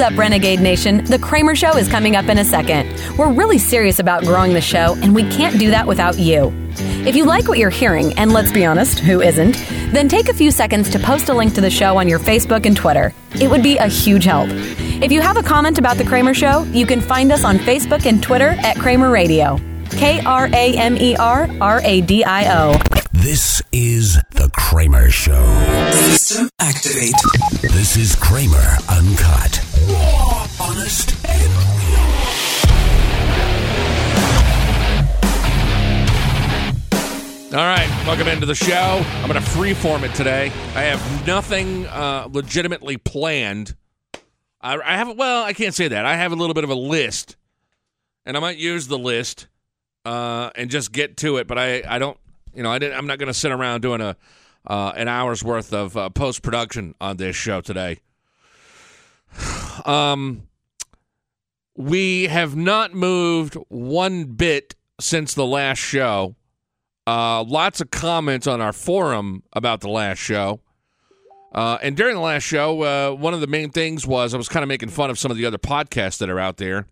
What's up, Renegade Nation? The Kramer Show is coming up in a second. We're really serious about growing the show, and we can't do that without you. If you like what you're hearing, and let's be honest, who isn't, then take a few seconds to post a link to the show on your Facebook and Twitter. It would be a huge help. If you have a comment about The Kramer Show, you can find us on Facebook and Twitter at Kramer Radio. K R A M E R R A D I O. This is The Kramer Show. System activate. This is Kramer Uncut. All right, welcome into the show. I'm going to freeform it today. I have nothing uh, legitimately planned. I, I have, well, I can't say that. I have a little bit of a list, and I might use the list uh, and just get to it. But I, I don't, you know, I didn't, I'm not going to sit around doing a uh, an hour's worth of uh, post production on this show today. Um, we have not moved one bit since the last show. Uh, lots of comments on our forum about the last show. Uh, and during the last show, uh, one of the main things was I was kind of making fun of some of the other podcasts that are out there.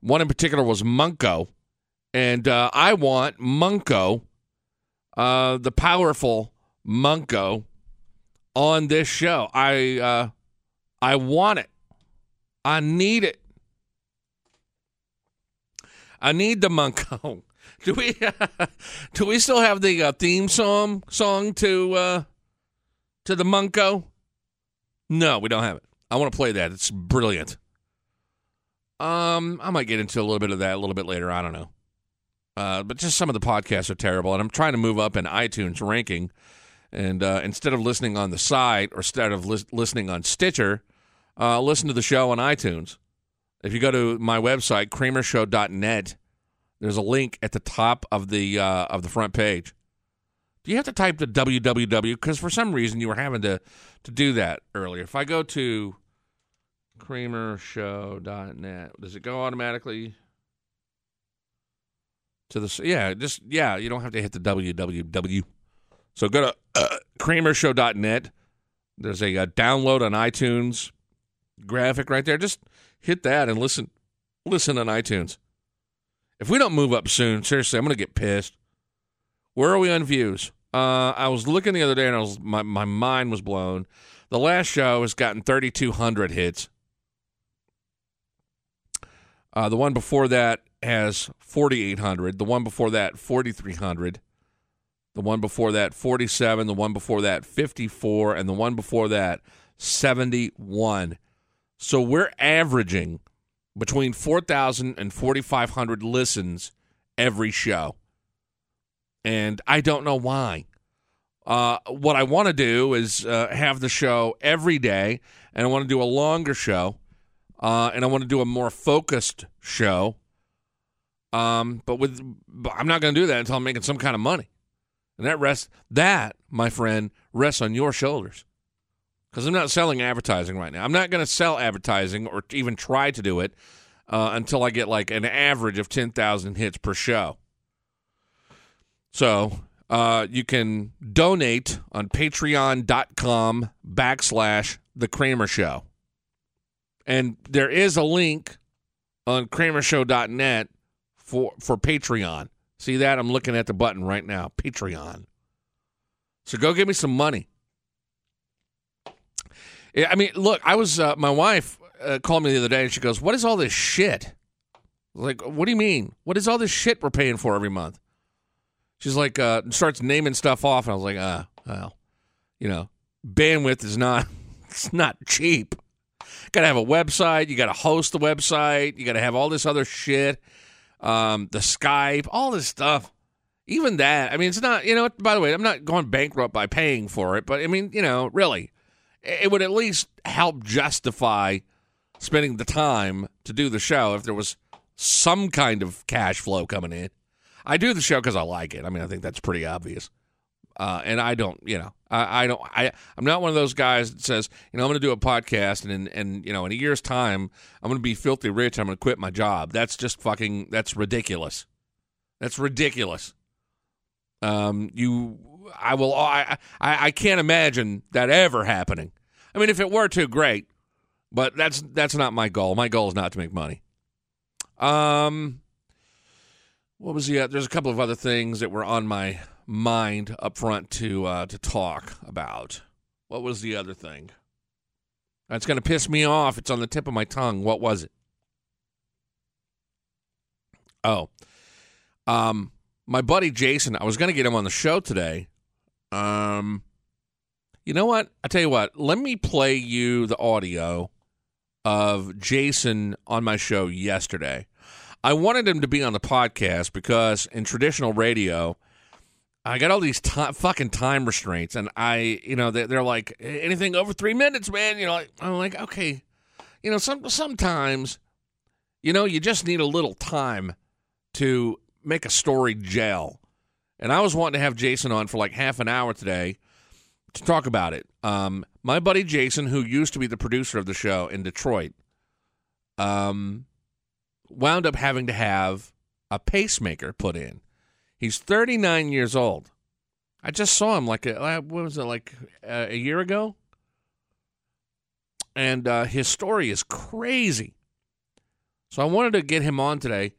One in particular was Munko. And uh, I want Munko, uh, the powerful Munko, on this show. I uh, I want it. I need it. I need the Munko. Do we do we still have the uh, theme song song to uh, to the Munko? No, we don't have it. I want to play that. It's brilliant. Um, I might get into a little bit of that a little bit later. I don't know. Uh, but just some of the podcasts are terrible, and I'm trying to move up in iTunes ranking. And uh, instead of listening on the site or instead of lis- listening on Stitcher, uh, listen to the show on iTunes. If you go to my website, kramershow.net, there's a link at the top of the uh, of the front page. Do you have to type the www? Because for some reason you were having to to do that earlier. If I go to kramershow.net, does it go automatically to the? Yeah, just yeah. You don't have to hit the www. So go to uh, kramershow.net. There's a, uh download on iTunes graphic right there. Just hit that and listen listen on iTunes. If we don't move up soon, seriously, I'm going to get pissed. Where are we on views? Uh, I was looking the other day and I was my, my mind was blown. The last show has gotten 3,200 hits. Uh, the one before that has 4,800. The one before that, 4,300. The one before that, 47. The one before that, 54. And the one before that, 71. So we're averaging between 4,000 and 4,500 listens every show. And I don't know why. Uh, what I want to do is uh, have the show every day, and I want to do a longer show, uh, and I want to do a more focused show. Um, but with, but I'm not going to do that until I'm making some kind of money, and that rests that, my friend, rests on your shoulders because I'm not selling advertising right now. I'm not going to sell advertising or even try to do it uh, until I get like an average of 10,000 hits per show. So uh, you can donate on patreon.com backslash the Kramer Show. And there is a link on kramershow.net for, for Patreon. See that? I'm looking at the button right now. Patreon. So go give me some money. Yeah, I mean, look, I was uh, my wife uh, called me the other day and she goes, "What is all this shit?" Like, what do you mean? What is all this shit we're paying for every month? She's like, uh, starts naming stuff off, and I was like, ah, well, you know, bandwidth is not it's not cheap. Got to have a website. You got to host the website. You got to have all this other shit, um, the Skype, all this stuff. Even that, I mean, it's not. You know, by the way, I'm not going bankrupt by paying for it, but I mean, you know, really, it would at least help justify spending the time to do the show if there was some kind of cash flow coming in. I do the show because I like it. I mean, I think that's pretty obvious. Uh, and I don't, you know, I, I don't, I, I'm not one of those guys that says, you know, I'm going to do a podcast and, in, and, you know, in a year's time, I'm going to be filthy rich. I'm going to quit my job. That's just fucking, that's ridiculous. That's ridiculous. Um, you I will. I, I I can't imagine that ever happening. I mean, if it were to, great, but that's that's not my goal. My goal is not to make money. Um, what was the? Uh, there's a couple of other things that were on my mind up front to uh, to talk about. What was the other thing? That's going to piss me off. It's on the tip of my tongue. What was it? Oh, um, my buddy Jason. I was going to get him on the show today. Um, you know what? I tell you what. Let me play you the audio of Jason on my show yesterday. I wanted him to be on the podcast because in traditional radio, I got all these ti fucking time restraints, and I, you know, they're, they're like anything over three minutes, man. You know, like, I'm like, okay, you know, some sometimes, you know, you just need a little time to make a story gel. And I was wanting to have Jason on for like half an hour today to talk about it. Um, my buddy Jason, who used to be the producer of the show in Detroit, um, wound up having to have a pacemaker put in. He's 39 years old. I just saw him like a, uh, what was it like a, a year ago, and uh, his story is crazy. So I wanted to get him on today,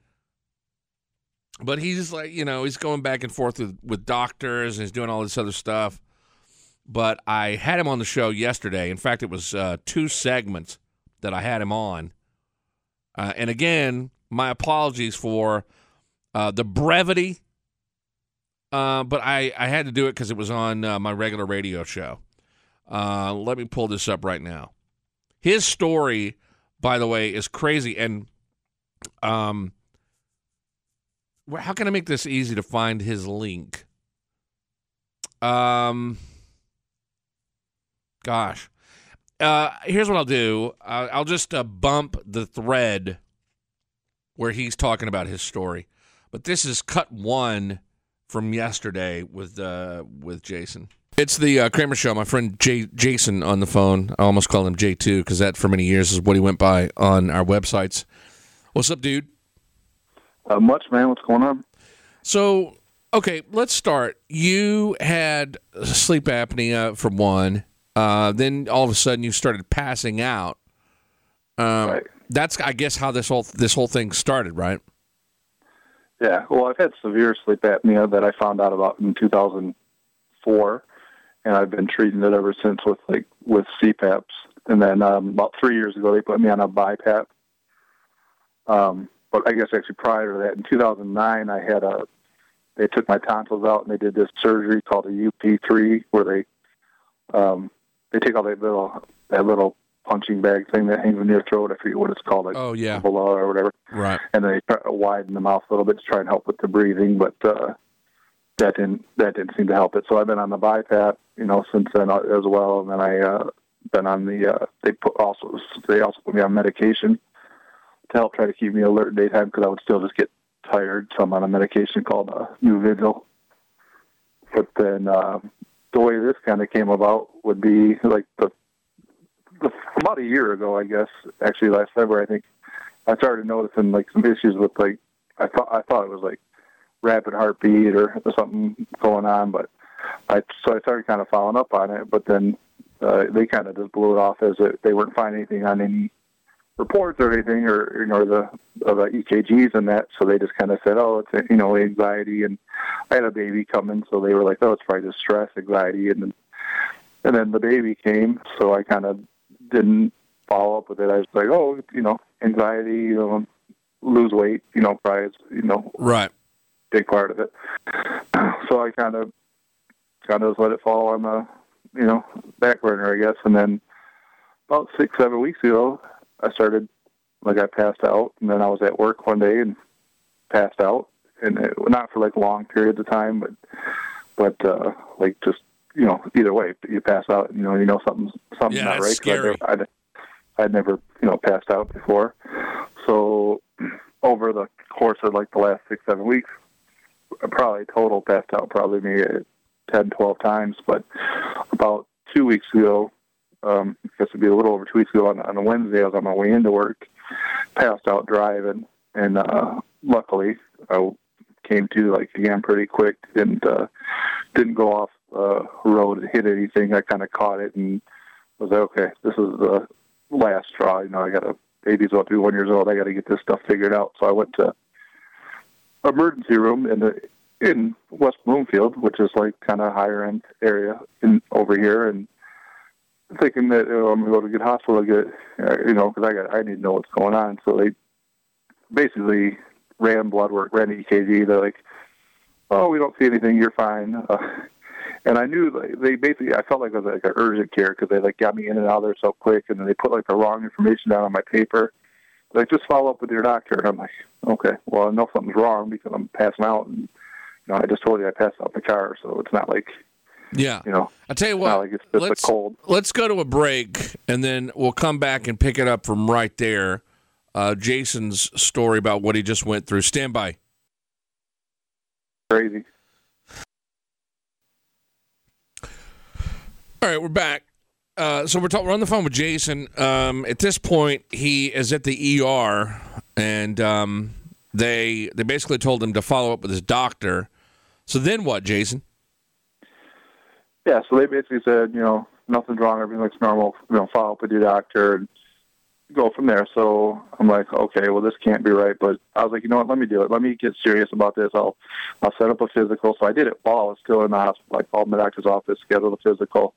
but he's like you know he's going back and forth with with doctors and he's doing all this other stuff. But I had him on the show yesterday. In fact, it was uh, two segments that I had him on. Uh, and again, my apologies for uh, the brevity uh, but I, I had to do it because it was on uh, my regular radio show. Uh, let me pull this up right now. His story, by the way, is crazy. And um, how can I make this easy to find his link? Um, gosh. Uh, here's what I'll do. I'll just uh, bump the thread where he's talking about his story. But this is cut one from yesterday with uh, with Jason. It's the uh, Kramer Show. My friend Jay, Jason on the phone. I almost called him J2 because that for many years is what he went by on our websites. What's up, dude? Uh, much, man. What's going on? So, okay, let's start. You had sleep apnea for one. Uh, then all of a sudden you started passing out. Um, Right. That's, I guess, how this whole this whole thing started, right? Yeah. Well, I've had severe sleep apnea that I found out about in 2004, and I've been treating it ever since with like with CPAPs. And then um, about three years ago, they put me on a BiPAP. Um, but I guess actually prior to that, in 2009, I had a. They took my tonsils out and they did this surgery called a UP3, where they um, they take all that little that little punching bag thing that hangs in your throat. I forget what it's called, like Oh, yeah. below or whatever Right. and they try to widen the mouth a little bit to try and help with the breathing, but uh, that didn't that didn't seem to help it. So I've been on the BiPAP, you know, since then uh, as well, and then I uh, been on the uh, they put also they also put me on medication to help try to keep me alert daytime because I would still just get tired. So I'm on a medication called uh, Nuvigil. But then uh, the way this kind of came about would be like the, the about a year ago, I guess, actually last February, I think I started noticing like some issues with like I thought I thought it was like rapid heartbeat or something going on, but I so I started kind of following up on it, but then uh, they kind of just blew it off as it, they weren't finding anything on any reports or anything or you know the of uh, the EKGs and that, so they just kind of said, oh, it's uh, you know anxiety, and I had a baby coming, so they were like, oh, it's probably just stress, anxiety, and then and then the baby came, so I kind of didn't follow up with it. I was like, oh, you know, anxiety, you know, lose weight, you know, probably is, you know, Right. big part of it. So I kind of kind of just let it fall on the, you know, back burner, I guess. And then about six, seven weeks ago, I started, like, I passed out, and then I was at work one day and passed out, and it, not for like long periods of time, but but uh, like just you know, either way, you pass out, you know, you know something's something's Yeah, not right. I'd scary. never- I'd, I'd never, you know, passed out before. So over the course of like the last six, seven weeks, I probably total passed out probably maybe 10, 12 times. But about two weeks ago, um, I guess it'd be a little over two weeks ago on, on a Wednesday, I was on my way into work, passed out driving, and uh, luckily I came to like again pretty quick. Didn't uh, didn't go off uh, road and hit anything. I kind of caught it and was like, okay, this is the last straw. You know, I got a baby's about to be one years old. I got to get this stuff figured out. So I went to emergency room in the in West Bloomfield, which is like kind of higher end area in over here, and thinking that know, I'm going to go to get hospital to get uh, you know because I got I need to know what's going on. So they basically ran blood work, ran EKG. They're like, "Oh, we don't see anything. You're fine." Uh, and I knew like, they basically I felt like it was like an urgent care because they like got me in and out of there so quick, and then they put like the wrong information down on my paper. Like, just follow up with your doctor. And I'm like, okay, well, I know something's wrong because I'm passing out, and you know, I just told you I passed out in the car, so it's not like Yeah. you know, I tell you what. like let's cold. let's go to a break, and then we'll come back and pick it up from right there. Uh, Jason's story about what he just went through. Stand by. Crazy. All right, we're back. Uh, so we're, talk- we're on the phone with Jason. Um, at this point, he is at the ER, and um, they they basically told him to follow up with his doctor. So then what, Jason? Yeah, so they basically said, you know, nothing's wrong, everything looks normal. You know, follow up with your doctor and go from there. So I'm like, okay, well, this can't be right. But I was like, you know what? Let me do it. Let me get serious about this. I'll I'll set up a physical. So I did it while I was still in the hospital. I called my doctor's office, scheduled a physical.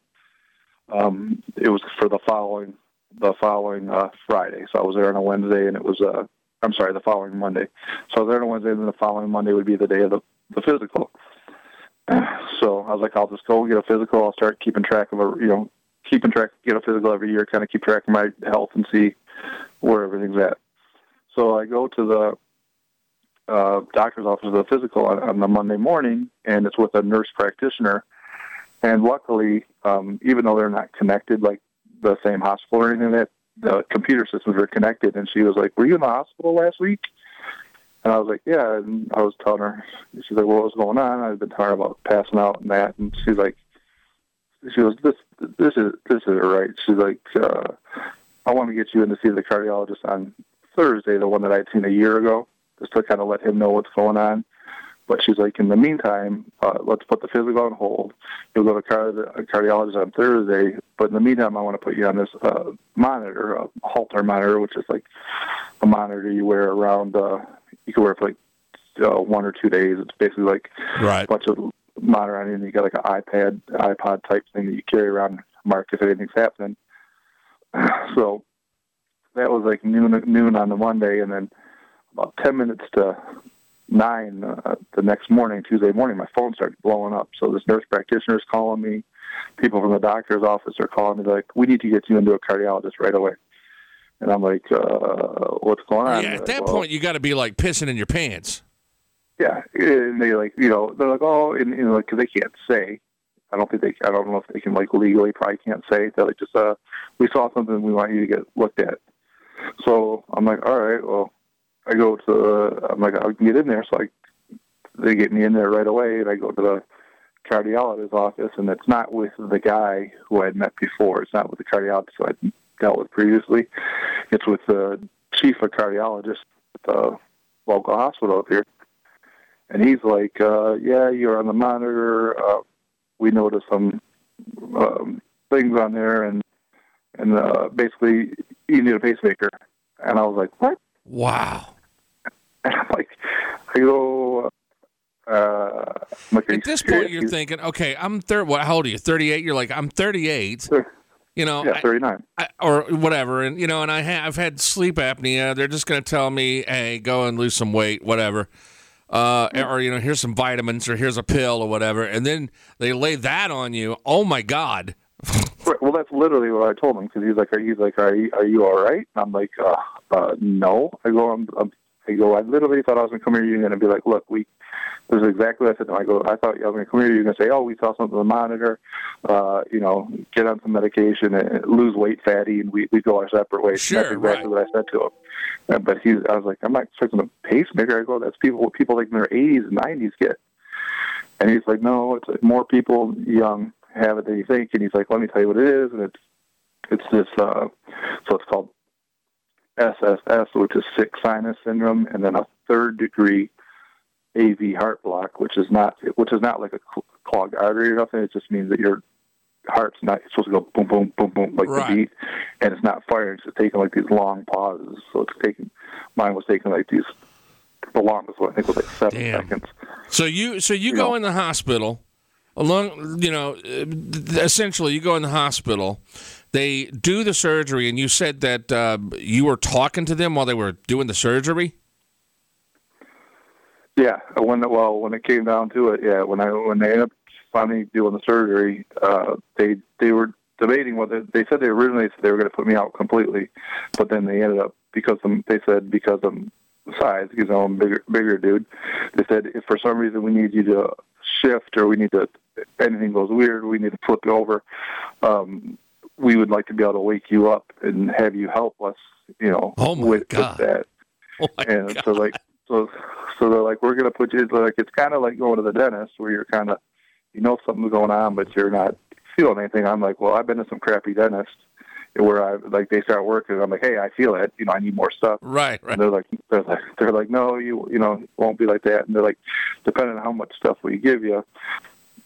Um, it was for the following the following uh, Friday. So I was there on a Wednesday, and it was uh, I'm sorry, the following Monday. So I was there on a Wednesday, and then the following Monday would be the day of the the physical. So I was like, I'll just go get a physical. I'll start keeping track of a, you know, keeping track, get a physical every year, kind of keep track of my health and see where everything's at. So I go to the uh, doctor's office the physical on, on the Monday morning, and it's with a nurse practitioner. And luckily, um, even though they're not connected, like the same hospital or anything, that the computer systems are connected. And she was like, "Were you in the hospital last week?" And I was like, yeah. And I was telling her, she's like, well, what's going on? I've been talking about passing out and that. And she's like, she goes, this, this is, this isn't right. She's like, uh, I want to get you in to see the cardiologist on Thursday, the one that I'd seen a year ago, just to kind of let him know what's going on. But she's like, in the meantime, uh, let's put the physical on hold. You'll go to a cardiologist on Thursday. But in the meantime, I want to put you on this uh, monitor, a Holter monitor, which is like a monitor you wear around. Uh, you can wear it for like uh, one or two days. It's basically like Right. a bunch of monitor on it, and you got like an iPad, iPod type thing that you carry around, mark if anything's happening. So that was like noon noon on the Monday, and then about ten minutes to nine uh, the next morning, Tuesday morning, my phone started blowing up. So this nurse practitioner is calling me. People from the doctor's office are calling me. Like, "We need to get you into a cardiologist right away." And I'm like, uh, "What's going on?" Yeah, at that "Well, point, you got to be like pissing in your pants. yeah, and they like you know they're like oh and you know like 'cause they can't say. I don't think they. I don't know if they can like legally probably can't say. They're like just uh we saw something we want you to get looked at. So I'm like all right well I go to the, I'm like I can get in there so I they get me in there right away and I go to the cardiologist's office and it's not with the guy who I'd met before. It's not with the cardiologist who I'd dealt with previously. It's with the chief of cardiologists at the local hospital up here and he's like, uh, "Yeah, you're on the monitor. Uh, we noticed some um, things on there, and and uh, basically you need a pacemaker." And I was like, "What?" Wow. And I'm like, "I go." Uh, like, At this serious?" point, you're thinking, okay, I'm third. What? How old are you? 38. You're like, I'm 38. Sure. You know, "Yeah, 39." I, or whatever, and you know, and I ha- I've had sleep apnea. They're just going to tell me, hey, go and lose some weight, whatever. Uh, or you know, here's some vitamins, or here's a pill, or whatever, and then they lay that on you. Oh my God! Well, that's literally what I told him because he's like, "Are he's like, are you, are you all right?" And I'm like, uh, uh, "No." I go, I'm, I'm, I go, I literally thought I was gonna come here. To You're gonna be like, "Look, we." This is exactly what I said to him. I go, I thought I was gonna come here. You're gonna say, "Oh, we saw something on the monitor. Uh, you know, get on some medication and lose weight, fatty, and we we go our separate ways." Sure, that's exactly right. what I said to him. Uh, but he, I was like, I'm not expecting a pacemaker. I go, that's people what people like in their 80s and 90s get. And he's like, no, it's like more people young have it than you think. And he's like, let me tell you what it is. And it's it's this, uh, so it's called SSS, which is sick sinus syndrome, and then a third degree AV heart block, which is not which is not like a cl- clogged artery or nothing. It just means that your heart's not supposed to go boom, boom, boom, boom like Right. the beat, and it's not firing. It's taking like these long pauses. So it's taking mine was taking like these the longest one. I think was like seven Damn. seconds. So you so you You go know. in the hospital along you know uh, essentially you go in the hospital they do the surgery and you said that uh, you were talking to them while they were doing the surgery Yeah, when well when it came down to it, yeah, when I when they ended up finally doing the surgery, uh, they they were debating whether they said they originally said they were going to put me out completely, but then they ended up because they said because I'm size because I'm bigger bigger dude. They said if for some reason we need you to shift or we need to anything goes weird, we need to flip it over. Um, we would like to be able to wake you up and have you help us, you know, Oh, with, with that. Oh my and God. so like so so they're like we're gonna put you like it's kind of like going to the dentist where you're kind of you know something's going on but you're not feeling anything. I'm like well i've been to some crappy dentists where i like they start working i'm like hey i feel it. You know i need more stuff. Right right. And they're like they're like they're like no you you know it won't be like that. And they're like depending on how much stuff we give you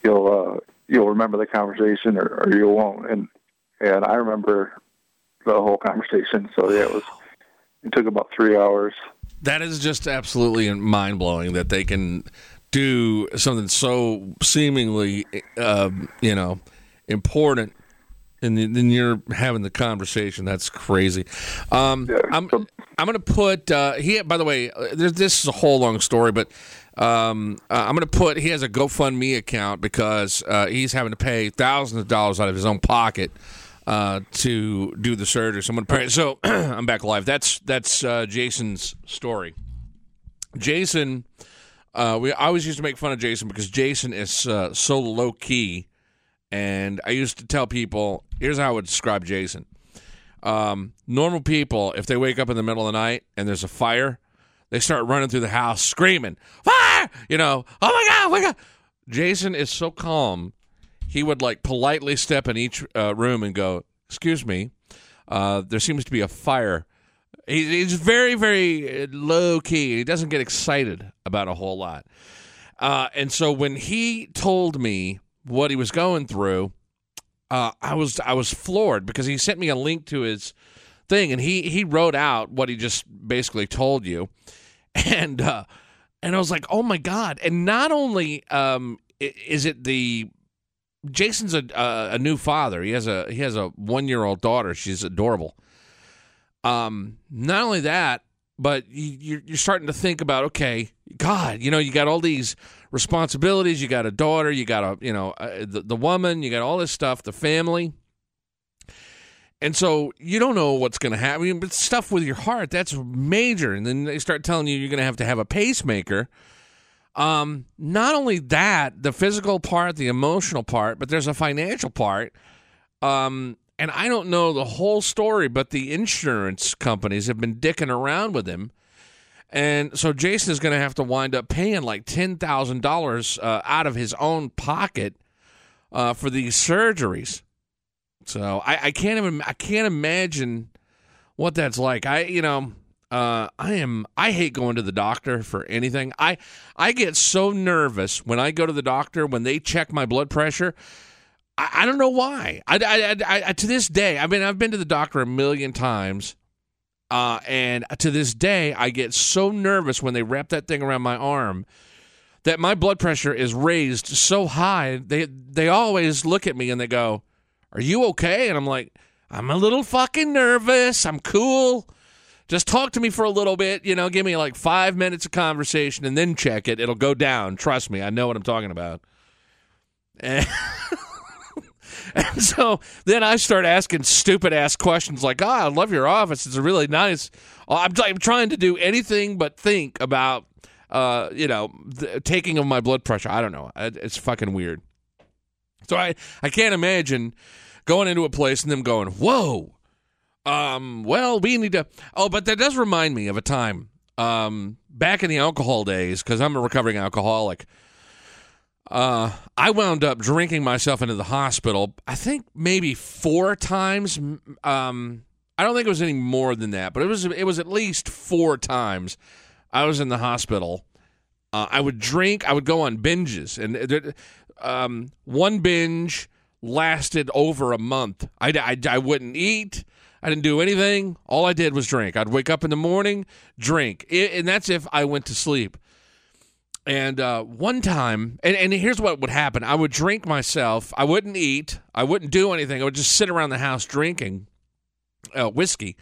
you'll uh you'll remember the conversation or, or you won't. And and i remember the whole conversation so yeah it was it took about three hours that is just absolutely mind blowing that they can do something so seemingly uh, you know important and then you're having the conversation. That's crazy. Um, Yeah. I'm I'm gonna put uh, he. By the way, uh, this is a whole long story, but um, uh, I'm gonna put he has a GoFundMe account because uh, he's having to pay thousands of dollars out of his own pocket uh, to do the surgery. So I'm pray. So I'm back live. That's that's uh, Jason's story. Jason, uh, we I always used to make fun of Jason because Jason is uh, so low key, and I used to tell people, here's how I would describe Jason. Um, normal people, if they wake up in the middle of the night and there's a fire, they start running through the house screaming, "Fire!" You know, "Oh my god, oh my god!" Jason is so calm. He would like politely step in each uh, room and go, "Excuse me, uh, there seems to be a fire." He, he's very, very uh, low key. He doesn't get excited about a whole lot. Uh, and so when he told me what he was going through, uh, I was I was floored because he sent me a link to his thing and he he wrote out what he just basically told you, and uh, and I was like, oh my god! And not only um, is it the Jason's a a, a new father. He has a he has a one year old daughter. She's adorable. Um, not only that, but you, you're starting to think about okay, God, you know, you got all these responsibilities. You got a daughter. You got a you know uh, the the woman. You got all this stuff. The family. And so you don't know what's going to happen. But stuff with your heart, that's major. And then they start telling you you're going to have to have a pacemaker. Um, not only that, the physical part, the emotional part, but there's a financial part. Um, and I don't know the whole story, but the insurance companies have been dicking around with him. And so Jason is going to have to wind up paying like $10,000 uh, out of his own pocket uh, for these surgeries. So I, I can't even I can't imagine what that's like. I you know uh, I am I hate going to the doctor for anything. I I get so nervous when I go to the doctor when they check my blood pressure. I, I don't know why. I, I, I, I to this day I mean I've been to the doctor a million times. Uh, and to this day, I get so nervous when they wrap that thing around my arm that my blood pressure is raised so high. They they always look at me and they go, "Are you okay?" And I'm like, "I'm a little fucking nervous. I'm cool. Just talk to me for a little bit. You know, give me like five minutes of conversation and then check it. It'll go down. Trust me, I know what I'm talking about." And, and so then I start asking stupid ass questions like, "Oh, I love your office. It's really nice." I'm, I'm trying to do anything but think about, uh, you know, taking of my blood pressure. I don't know. It's fucking weird. So I, I can't imagine going into a place and them going, whoa, um, well, we need to. Oh, but that does remind me of a time um, back in the alcohol days, because I'm a recovering alcoholic. Uh, I wound up drinking myself into the hospital. I think maybe four times. Um, I don't think it was any more than that, but it was it was at least four times. I was in the hospital, Uh, I would drink. I would go on binges, and there- um, one binge lasted over a month. I, I, I wouldn't eat. I didn't do anything. All I did was drink. I'd wake up in the morning, drink, I- and that's if I went to sleep. And uh, one time, and, and here's what would happen I would drink myself. I wouldn't eat. I wouldn't do anything. I would just sit around the house drinking uh, whiskey.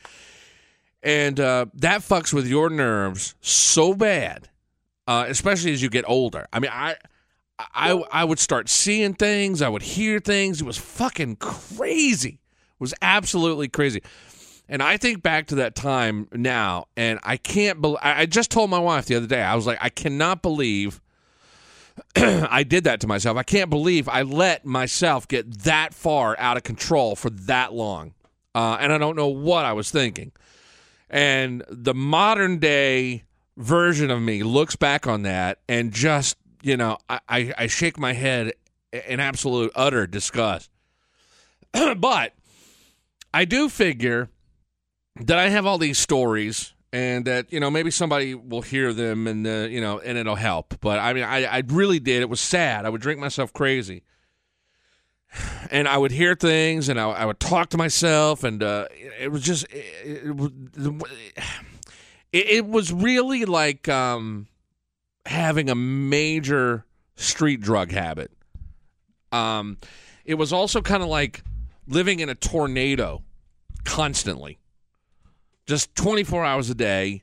And uh, that fucks with your nerves so bad, uh, especially as you get older. I mean, I. I, I would start seeing things. I would hear things. It was fucking crazy. Was absolutely crazy. And I think back to that time now, and I can't believe. I I just told my wife the other day. I was like, I cannot believe I did that to myself. I can't believe I let myself get that far out of control for that long. Uh, and I don't know what I was thinking. And the modern day version of me looks back on that and just, you know, I, I, I shake my head in absolute utter disgust. but I do figure that I have all these stories and that you know maybe somebody will hear them and uh, you know and it'll help. But i mean I, I really did. It was sad. I would drink myself crazy. And i would hear things and i, I would talk to myself and uh, it was just it, it, it was really like um, having a major street drug habit. Um, it was also kind of like living in a tornado constantly just 24 hours a day,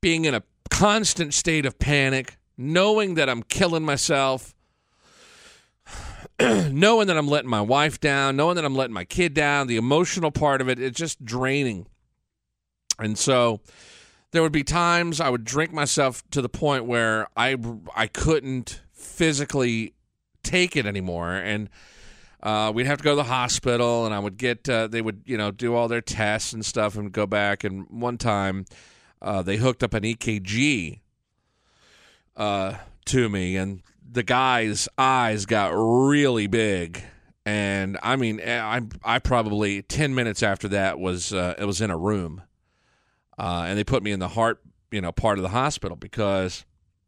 being in a constant state of panic, knowing that I'm killing myself, knowing that I'm letting my wife down, knowing that I'm letting my kid down, the emotional part of it, it's just draining. And so there would be times I would drink myself to the point where I I couldn't physically take it anymore and uh, we'd have to go to the hospital, and I would get uh, they would you know do all their tests and stuff, and go back. And one time, uh, they hooked up an EKG uh, to me, and the guy's eyes got really big. And I mean, eh, I I probably ten minutes after that was uh, it was in a room, uh, and they put me in the heart you know part of the hospital because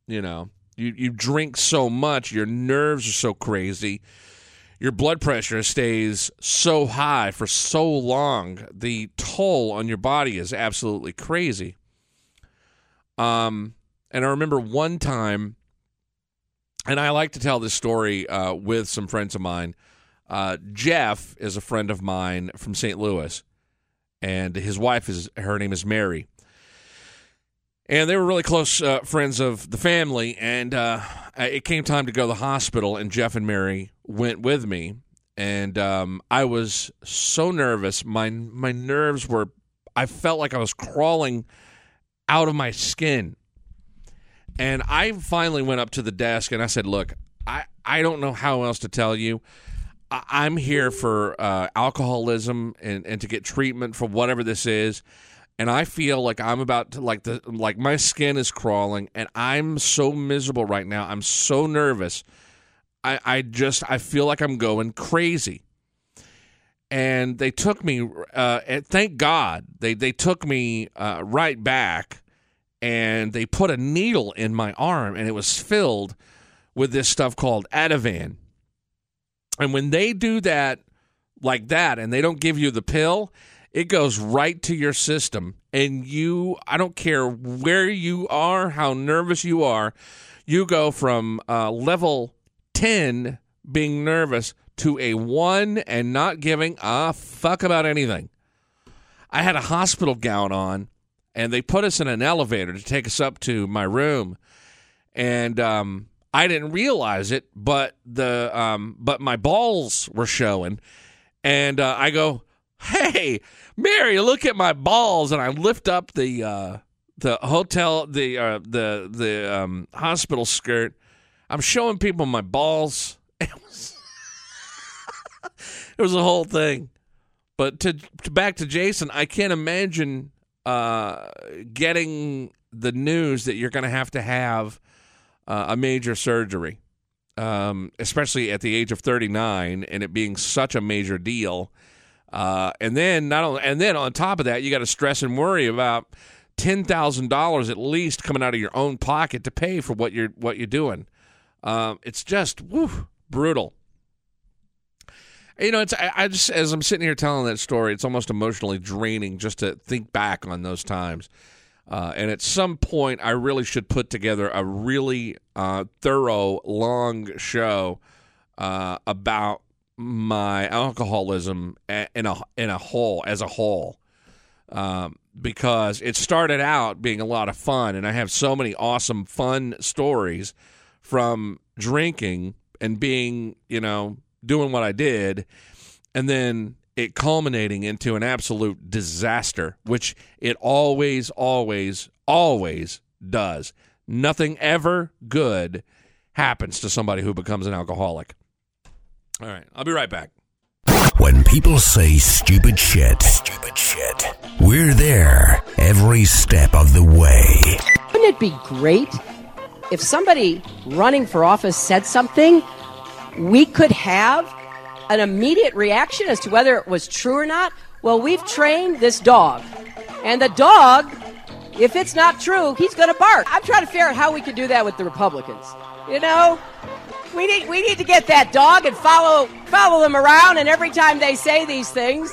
you know you you drink so much, your nerves are so crazy your blood pressure stays so high for so long, the toll on your body is absolutely crazy. Um, and I remember one time, and I like to tell this story uh, with some friends of mine. Uh, Jeff is a friend of mine from St. Louis, and his wife is her name is Mary and they were really close uh, friends of the family. And uh, it came time to go to the hospital, and Jeff and Mary went with me. And um, I was so nervous. My my nerves were. I felt like I was crawling out of my skin. And I finally went up to the desk and I said, "Look, I I don't know how else to tell you." I'm here for uh, alcoholism and, and to get treatment for whatever this is and I feel like I'm about to like the like my skin is crawling and I'm so miserable right now. I'm so nervous. I I just I feel like I'm going crazy. And they took me uh and thank God they they took me uh right back and they put a needle in my arm and it was filled with this stuff called Ativan. And when they do that like that and they don't give you the pill, it goes right to your system and you i don't care where you are how nervous you are you go from uh, level 10 being nervous to a 1 and not giving a fuck about anything. I had a hospital gown on and they put us in an elevator to take us up to my room. And um, i didn't realize it but the um, but my balls were showing. And uh, i go hey mary look at my balls. And i lift up the uh the hotel the uh the the um hospital skirt. I'm showing people my balls. It was it was a whole thing. But to, to back to jason i can't imagine uh getting the news that you're going to have to have uh, a major surgery um especially at the age of 39 and it being such a major deal uh, and then not only, and then on top of that, you got to stress and worry about ten thousand dollars at least coming out of your own pocket to pay for what you're what you're doing. Um, it's just brutal. You know, it's I, I just as I'm sitting here telling that story, it's almost emotionally draining just to think back on those times. Uh, and at some point, I really should put together a really uh, thorough, long show uh, about my alcoholism in a in a whole as a whole, um, because it started out being a lot of fun, and I have so many awesome, fun stories from drinking and being, you know, doing what I did, and then it culminating into an absolute disaster, which it always, always, always does. Nothing ever good happens to somebody who becomes an alcoholic. All right, I'll be right back. When people say stupid shit, stupid shit, we're there every step of the way. Wouldn't it be great if somebody running for office said something we could have an immediate reaction as to whether it was true or not? Well, we've trained this dog, and the dog, if it's not true, he's going to bark. I'm trying to figure out how we could do that with the Republicans. You know, we need we need to get that dog and follow follow them around, and every time they say these things,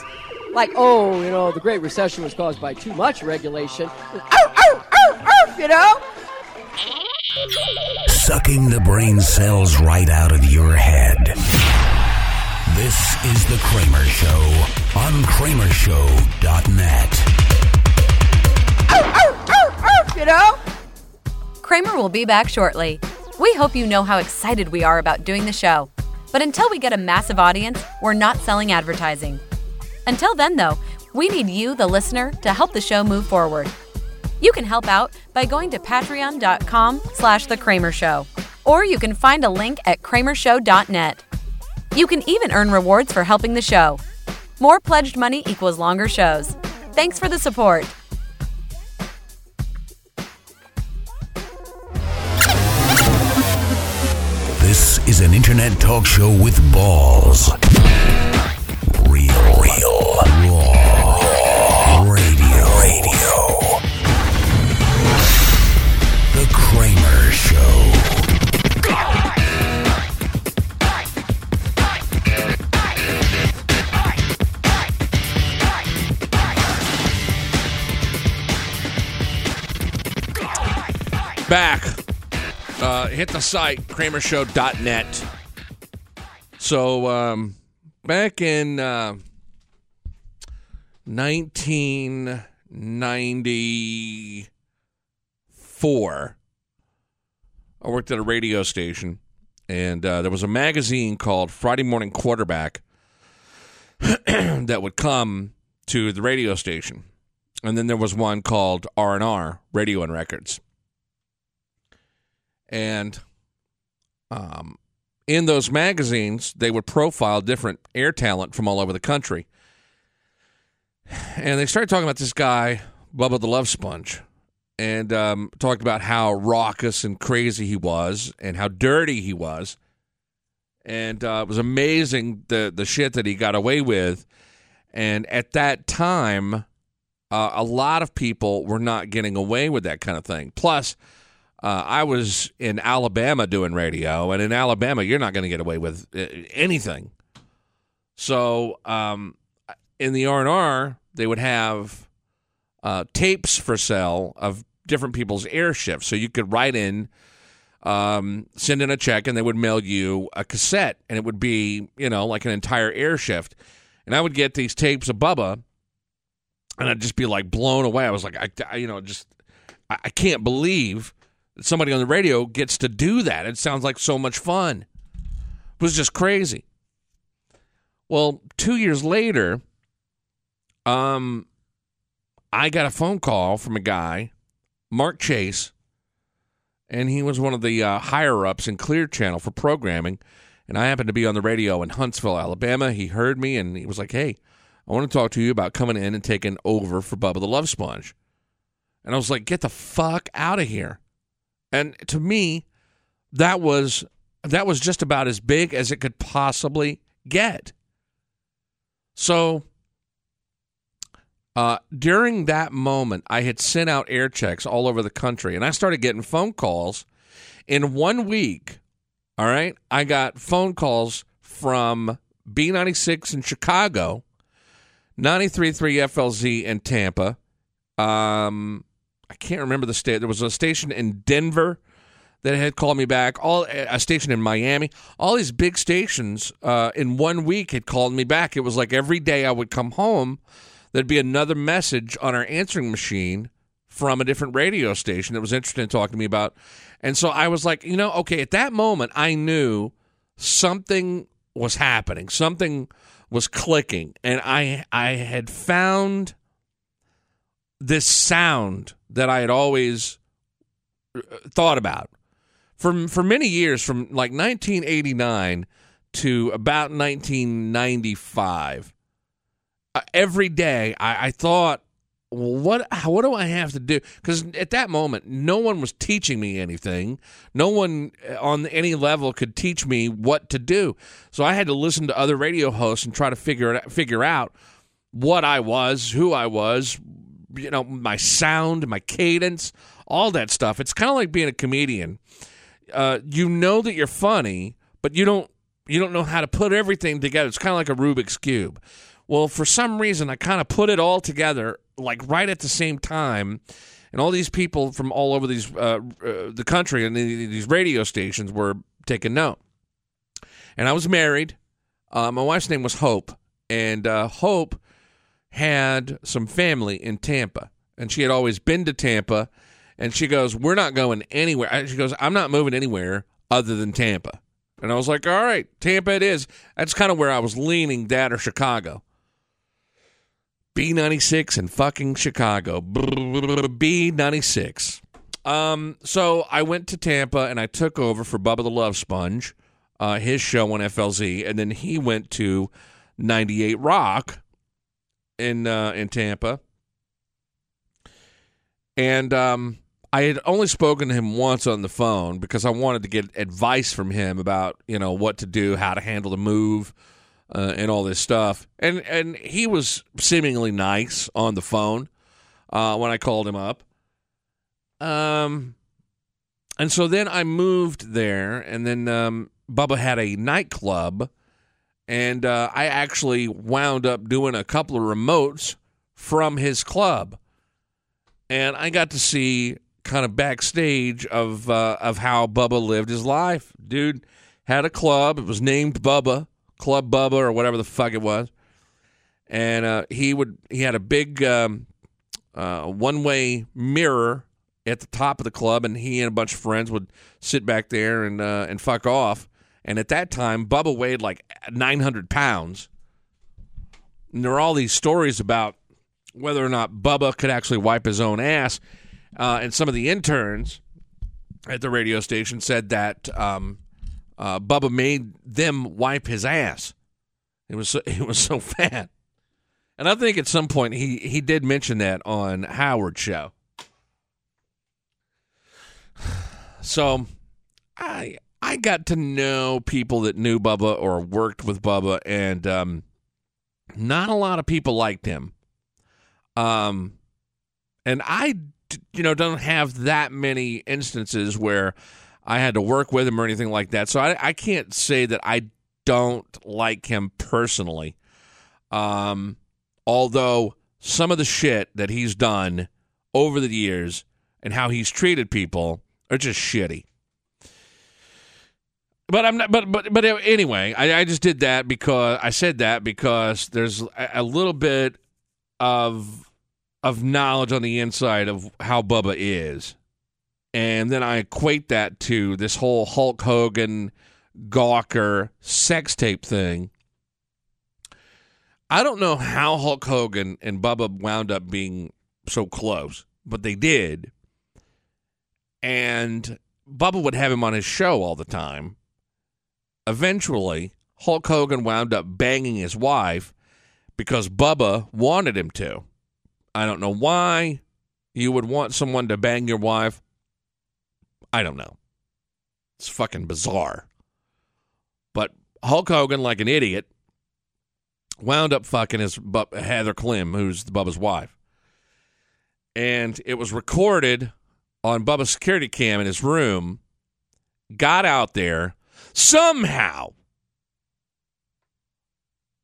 like, oh, you know, the Great Recession was caused by too much regulation. Ow, ow, ow, ow, you know? Sucking the brain cells right out of your head. This is The Kramer Show on KramerShow.net. Ow, ow, ow, ow, you know? Kramer will be back shortly. We hope you know how excited we are about doing the show. But until we get a massive audience, we're not selling advertising. Until then, though, we need you, the listener, to help the show move forward. You can help out by going to patreon.com slash the Kramer Show, or you can find a link at kramershow.net. You can even earn rewards for helping the show. More pledged money equals longer shows. Thanks for the support. Is an internet talk show with balls. Real, real, raw, radio, radio. The Kramer Show. Back. Uh, hit the site, kramershow.net. So, um, back in uh, 1994, I worked at a radio station, and uh, there was a magazine called Friday Morning Quarterback that would come to the radio station. And then there was one called R&R, Radio and Records and um, in those magazines they would profile different air talent from all over the country. And they started talking about this guy bubba the love sponge and um, talked about how raucous and crazy he was and how dirty he was. And uh, it was amazing the, the shit that he got away with. And at that time uh, a lot of people were not getting away with that kind of thing. Plus uh, I was in Alabama doing radio, and in Alabama, you're not going to get away with uh, anything. So, um, in the R and R, they would have uh, tapes for sale of different people's air shifts. So you could write in, um, send in a check, and they would mail you a cassette, and it would be you know like an entire air shift. And I would get these tapes of Bubba, and I'd just be like blown away. I was like, I, I you know, just I, I can't believe somebody on the radio gets to do that. It sounds like so much fun. It was just crazy. Well, two years later, um, I got a phone call from a guy, Mark Chase, and he was one of the uh, higher ups in Clear Channel for programming. And I happened to be on the radio in Huntsville, Alabama. He heard me and he was like, "Hey, I want to talk to you about coming in and taking over for Bubba the Love Sponge." And I was like, "Get the fuck out of here!" And to me, that was that was just about as big as it could possibly get. So Uh, during that moment, I had sent out air checks all over the country, and I started getting phone calls. In one week, all right, I got phone calls from B96 in Chicago, 93.3 FLZ in Tampa. Um, I can't remember the state. There was a station in Denver that had called me back. All a station in Miami. All these big stations uh, in one week had called me back. It was like every day I would come home, there'd be another message on our answering machine from a different radio station that was interested in talking to me about. And so I was like, you know, okay, at that moment I knew something was happening. Something was clicking and I I had found this sound that I had always uh, thought about for for many years from like 1989 to about 1995 uh, every day I, I thought well, what what do I have to do? Because at that moment, no one was teaching me anything. No one uh, on any level could teach me what to do. So I had to listen to other radio hosts and try to figure it figure out what I was, who I was, you know, my sound, my cadence, all that stuff. It's kind of like being a comedian. Uh, you know that you're funny, but you don't you don't know how to put everything together. It's kind of like a Rubik's cube. Well, for some reason, I kind of put it all together like right at the same time, and all these people from all over these uh, uh, the country and these radio stations were taking note. And I was married. Uh, my wife's name was Hope, and uh, Hope had some family in Tampa, and she had always been to Tampa. And she goes, "We're not going anywhere." She goes, "I'm not moving anywhere other than Tampa." And I was like, "All right, Tampa it is." That's kind of where I was leaning, that or Chicago. B96 in fucking Chicago. B96. Um, so I went to Tampa and I took over for Bubba the Love Sponge, uh, his show on FLZ, and then he went to 98 Rock in uh, in Tampa. And um, I had only spoken to him once on the phone because I wanted to get advice from him about you know what to do, how to handle the move, uh, and all this stuff. And and he was seemingly nice on the phone uh, when I called him up. Um, and so then I moved there, and then um, Bubba had a nightclub, and uh, I actually wound up doing a couple of remotes from his club, and I got to see kind of backstage of uh, of how Bubba lived his life. Dude had a club; it was named Bubba Club Bubba or whatever the fuck it was, and uh, he would he had a big um, uh, one way mirror at the top of the club, and he and a bunch of friends would sit back there and uh, and fuck off. And at that time, Bubba weighed like 900 pounds. And there are all these stories about whether or not Bubba could actually wipe his own ass. Uh, and some of the interns at the radio station said that um, uh, Bubba made them wipe his ass. It was so, it was so fat, and I think at some point he he did mention that on Howard show. So, I I got to know people that knew Bubba or worked with Bubba, and um, not a lot of people liked him. Um, and I, you know, don't have that many instances where I had to work with him or anything like that. So I, I can't say that I don't like him personally. Um, although some of the shit that he's done over the years and how he's treated people are just shitty. But I'm not. But but but anyway, I, I just did that because I said that because there's a, a little bit of of knowledge on the inside of how Bubba is, and then I equate that to this whole Hulk Hogan Gawker sex tape thing. I don't know how Hulk Hogan and Bubba wound up being so close, but they did. And Bubba would have him on his show all the time. Eventually, Hulk Hogan wound up banging his wife because Bubba wanted him to. I don't know why you would want someone to bang your wife. I don't know. It's fucking bizarre. But Hulk Hogan, like an idiot, wound up fucking his Heather Clem, who's Bubba's wife. And it was recorded on Bubba's security cam in his room, got out there, somehow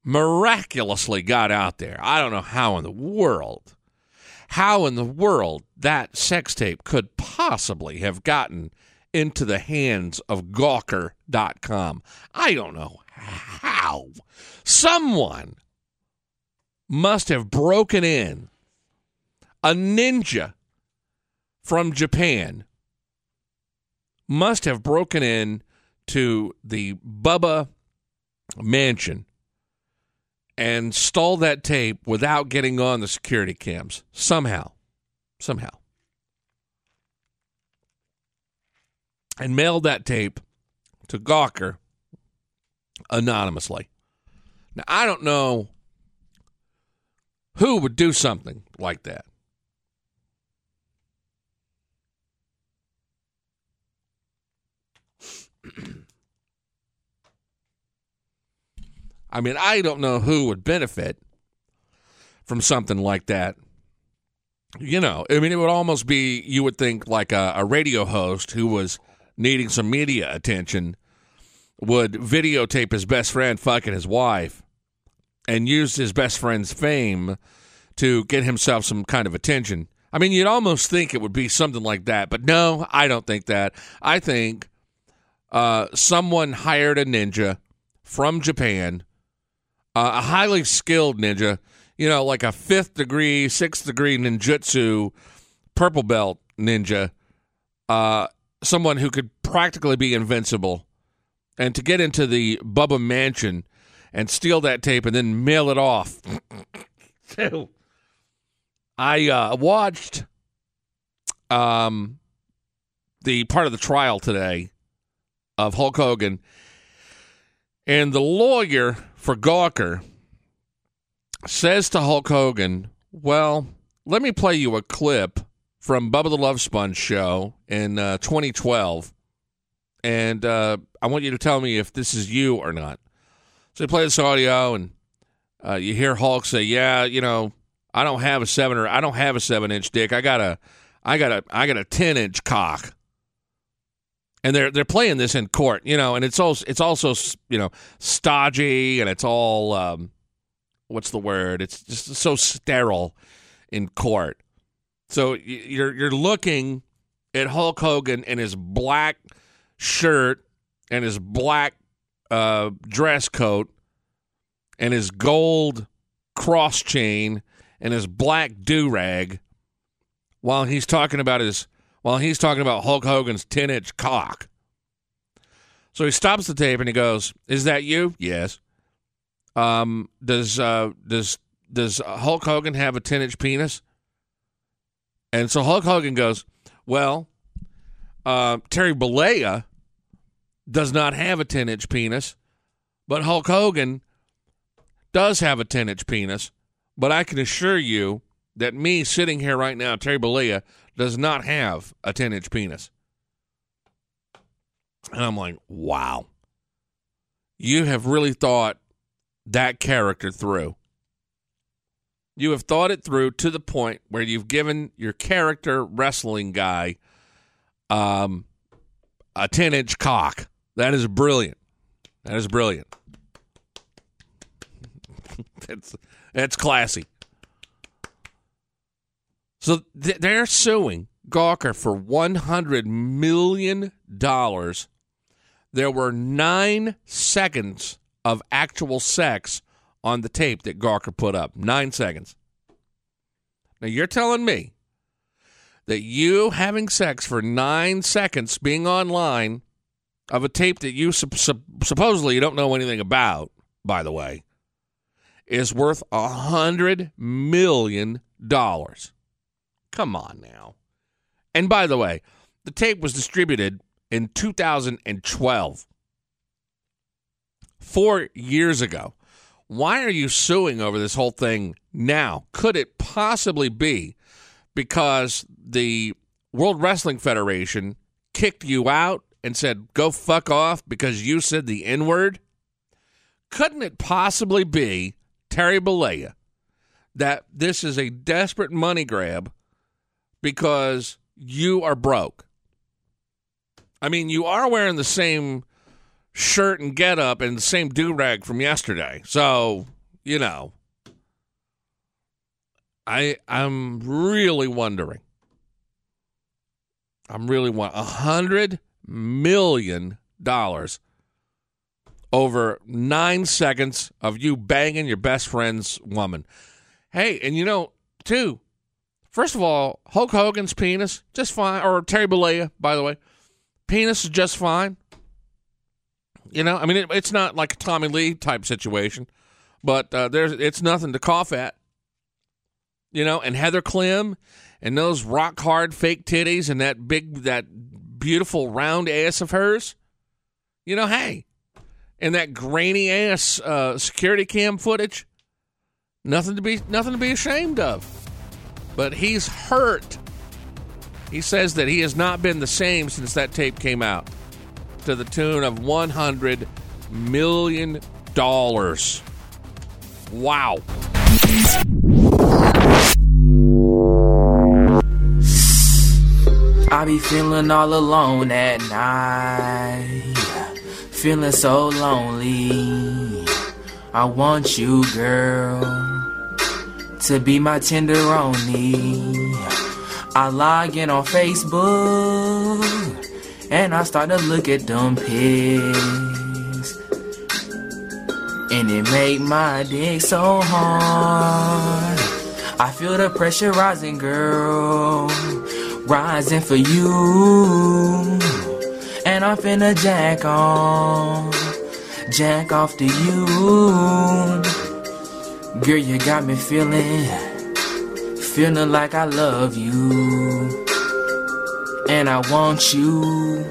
miraculously got out there. I don't know how in the world, how in the world that sex tape could possibly have gotten into the hands of Gawker.com. I don't know how. Someone must have broken in. A ninja from Japan must have broken in to the Bubba mansion and stole that tape without getting on the security cams somehow. Somehow. And mailed that tape to Gawker anonymously. Now, I don't know who would do something like that. I mean, I don't know who would benefit from something like that. You know, I mean, it would almost be, you would think, like a, a radio host who was needing some media attention would videotape his best friend fucking his wife and use his best friend's fame to get himself some kind of attention. I mean, you'd almost think it would be something like that, but no, I don't think that. I think uh, someone hired a ninja from Japan, uh, a highly skilled ninja, you know, like a fifth degree, sixth degree ninjutsu, purple belt ninja, uh, someone who could practically be invincible, and to get into the Bubba mansion and steal that tape and then mail it off. so, I uh, watched um, the part of the trial today of Hulk Hogan, and the lawyer for Gawker says to Hulk Hogan, Well, let me play you a clip from Bubba the Love Sponge show in uh, 2012, and uh, I want you to tell me if this is you or not. So they play this audio, and uh, you hear Hulk say, "Yeah, you know, I don't have a seven or I don't have a seven inch dick. I got a, I got a, I got a ten inch cock." And they're they're playing this in court, you know, and it's also it's also you know stodgy and it's all um, what's the word? It's just so sterile in court. So you're you're looking at Hulk Hogan in his black shirt and his black uh, dress coat and his gold cross chain and his black do rag while he's talking about his while he's talking about Hulk Hogan's ten inch cock. So he stops the tape and he goes, "Is that you?" Yes. Um, does uh, does does Hulk Hogan have a ten inch penis? And so Hulk Hogan goes, "Well, uh, Terry Bollea does not have a 10 inch penis, but Hulk Hogan does have a 10 inch penis. But I can assure you that me sitting here right now, Terry Bollea, does not have a 10 inch penis. And I'm like, wow. You have really thought that character through. You have thought it through to the point where you've given your character wrestling guy um, a 10 inch cock. That is brilliant. That is brilliant. that's, that's classy. So th- they're suing Gawker for $100 million. There were nine seconds of actual sex on the tape that Gawker put up. Nine seconds. Now you're telling me that you having sex for nine seconds being online of a tape that you sup- sup- supposedly you don't know anything about, by the way, is worth a hundred million dollars. Come on now. And by the way, the tape was distributed in 2012, four years ago. Why are you suing over this whole thing now? Could it possibly be because the World Wrestling Federation kicked you out and said, go fuck off because you said the N word? Couldn't it possibly be Terry Bollea that this is a desperate money grab because you are broke. I mean, you are wearing the same shirt and get up and the same do rag from yesterday. So, you know, I I'm really wondering. I'm really want a hundred million dollars over nine seconds of you banging your best friend's woman. Hey, and you know, too, first of all, Hulk Hogan's penis, just fine, or Terry Bollea, by the way, penis is just fine. You know, I mean, it, it's not like a Tommy Lee type situation, but uh, there's it's nothing to cough at. You know, and Heather Clem and those rock hard fake titties and that big, that beautiful round ass of hers. You know, hey, and that grainy ass uh, security cam footage. Nothing to be nothing to be ashamed of. But he's hurt. He says that he has not been the same since that tape came out, to the tune of one hundred million dollars. Wow. I be feeling all alone at night, feeling so lonely. I want you, girl, to be my tenderoni. I log in on Facebook and I start to look at them pics. And it make my dick so hard. I feel the pressure rising, girl, rising for you. And I'm finna jack on, jack off to you. Girl, you got me feeling, feeling like I love you. And I want you.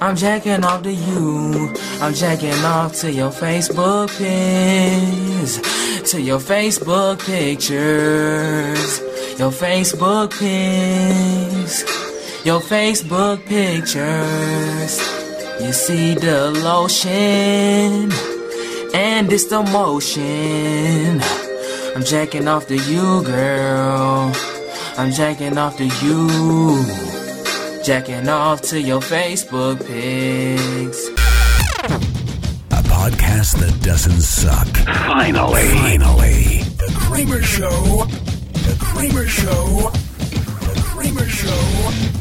I'm jacking off to you. I'm jacking off to your Facebook pics, to your Facebook pictures, your Facebook pics, your Facebook pictures. You see the lotion and it's the motion. I'm jacking off to you, girl. I'm jacking off to you. Jacking off to your Facebook pics. A podcast that doesn't suck. Finally. Finally. The Kramer Show. The Kramer Show. The Kramer Show